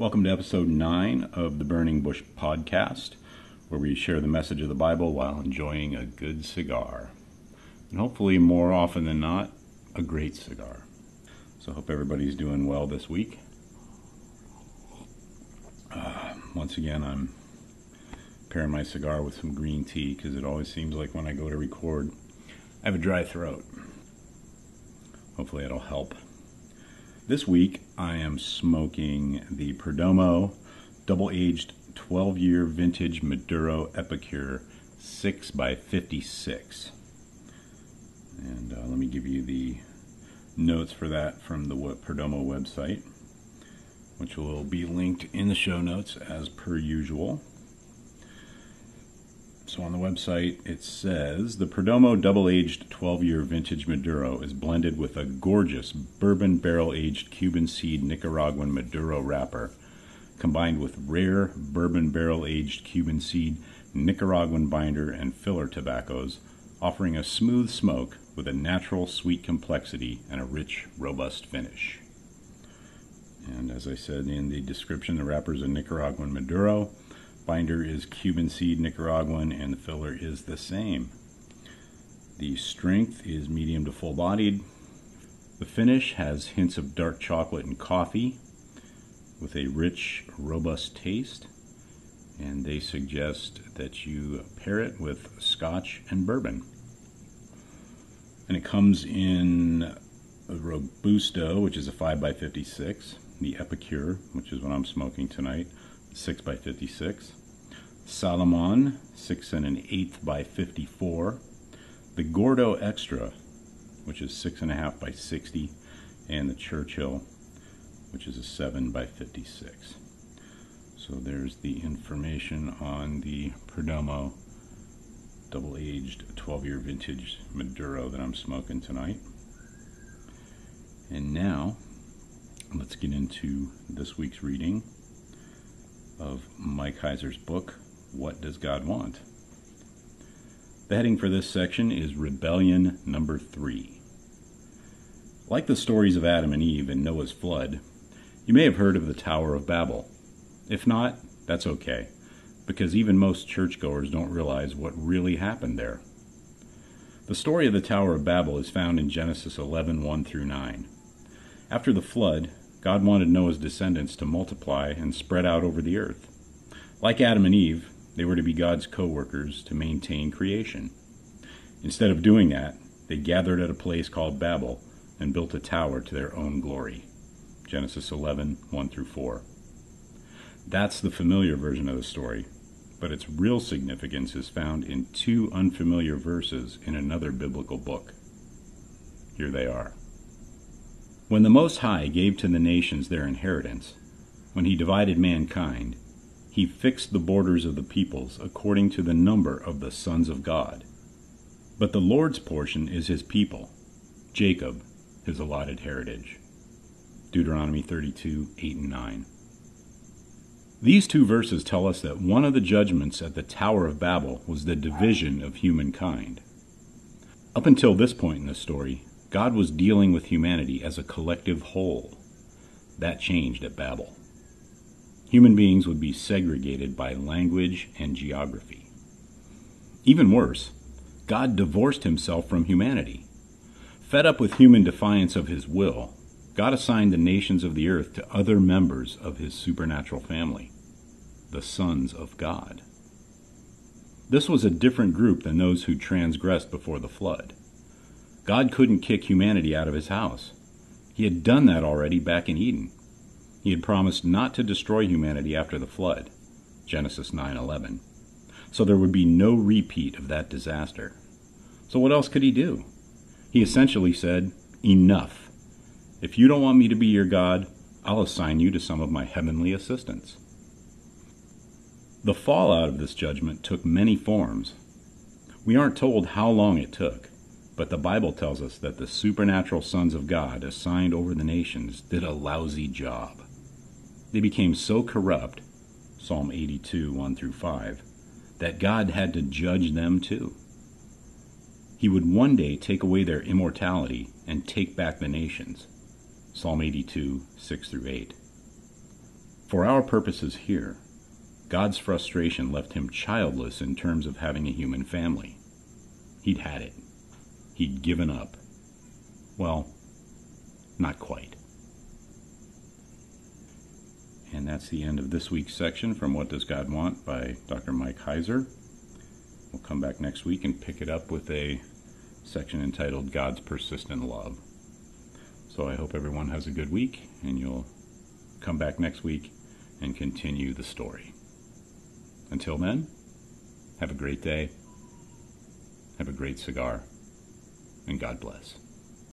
Welcome to episode 9 of the Burning Bush podcast, where we share the message of the Bible while enjoying a good cigar. And hopefully, more often than not, a great cigar. So, hope everybody's doing well this week. Uh, once again, I'm pairing my cigar with some green tea because it always seems like when I go to record, I have a dry throat. Hopefully, it'll help. This week, I am smoking the Perdomo double aged 12 year vintage Maduro Epicure 6 by 56 And uh, let me give you the notes for that from the Perdomo website, which will be linked in the show notes as per usual. So on the website, it says the Perdomo double aged 12 year vintage Maduro is blended with a gorgeous bourbon barrel aged Cuban seed Nicaraguan Maduro wrapper, combined with rare bourbon barrel aged Cuban seed Nicaraguan binder and filler tobaccos, offering a smooth smoke with a natural sweet complexity and a rich, robust finish. And as I said in the description, the wrapper is a Nicaraguan Maduro binder is Cuban seed Nicaraguan and the filler is the same. The strength is medium to full bodied. The finish has hints of dark chocolate and coffee with a rich, robust taste. And they suggest that you pair it with scotch and bourbon. And it comes in Robusto, which is a 5x56, the Epicure, which is what I'm smoking tonight, 6x56. Salomon, 6 and an eighth by 54. The Gordo Extra, which is 6.5 by 60. And the Churchill, which is a 7 by 56. So there's the information on the Perdomo double aged 12 year vintage Maduro that I'm smoking tonight. And now, let's get into this week's reading of Mike Heiser's book, what does God want? The heading for this section is Rebellion Number Three. Like the stories of Adam and Eve and Noah's flood, you may have heard of the Tower of Babel. If not, that's okay, because even most churchgoers don't realize what really happened there. The story of the Tower of Babel is found in Genesis 11 1 through 9. After the flood, God wanted Noah's descendants to multiply and spread out over the earth. Like Adam and Eve, they were to be God's co workers to maintain creation. Instead of doing that, they gathered at a place called Babel and built a tower to their own glory. Genesis 11 1 through 4. That's the familiar version of the story, but its real significance is found in two unfamiliar verses in another biblical book. Here they are. When the Most High gave to the nations their inheritance, when he divided mankind, he fixed the borders of the peoples according to the number of the sons of God. But the Lord's portion is his people, Jacob, his allotted heritage. Deuteronomy 32 8 and 9. These two verses tell us that one of the judgments at the Tower of Babel was the division of humankind. Up until this point in the story, God was dealing with humanity as a collective whole. That changed at Babel human beings would be segregated by language and geography. Even worse, God divorced himself from humanity. Fed up with human defiance of his will, God assigned the nations of the earth to other members of his supernatural family, the sons of God. This was a different group than those who transgressed before the flood. God couldn't kick humanity out of his house. He had done that already back in Eden. He had promised not to destroy humanity after the flood, Genesis 9:11. So there would be no repeat of that disaster. So what else could he do? He essentially said, "Enough. If you don't want me to be your God, I'll assign you to some of my heavenly assistants." The fallout of this judgment took many forms. We aren't told how long it took, but the Bible tells us that the supernatural sons of God assigned over the nations did a lousy job. They became so corrupt, Psalm 82, 1 through 5, that God had to judge them too. He would one day take away their immortality and take back the nations. Psalm 82, 6 through 8. For our purposes here, God's frustration left him childless in terms of having a human family. He'd had it. He'd given up. Well, not quite. And that's the end of this week's section from What Does God Want by Dr. Mike Heiser. We'll come back next week and pick it up with a section entitled God's Persistent Love. So I hope everyone has a good week and you'll come back next week and continue the story. Until then, have a great day, have a great cigar, and God bless.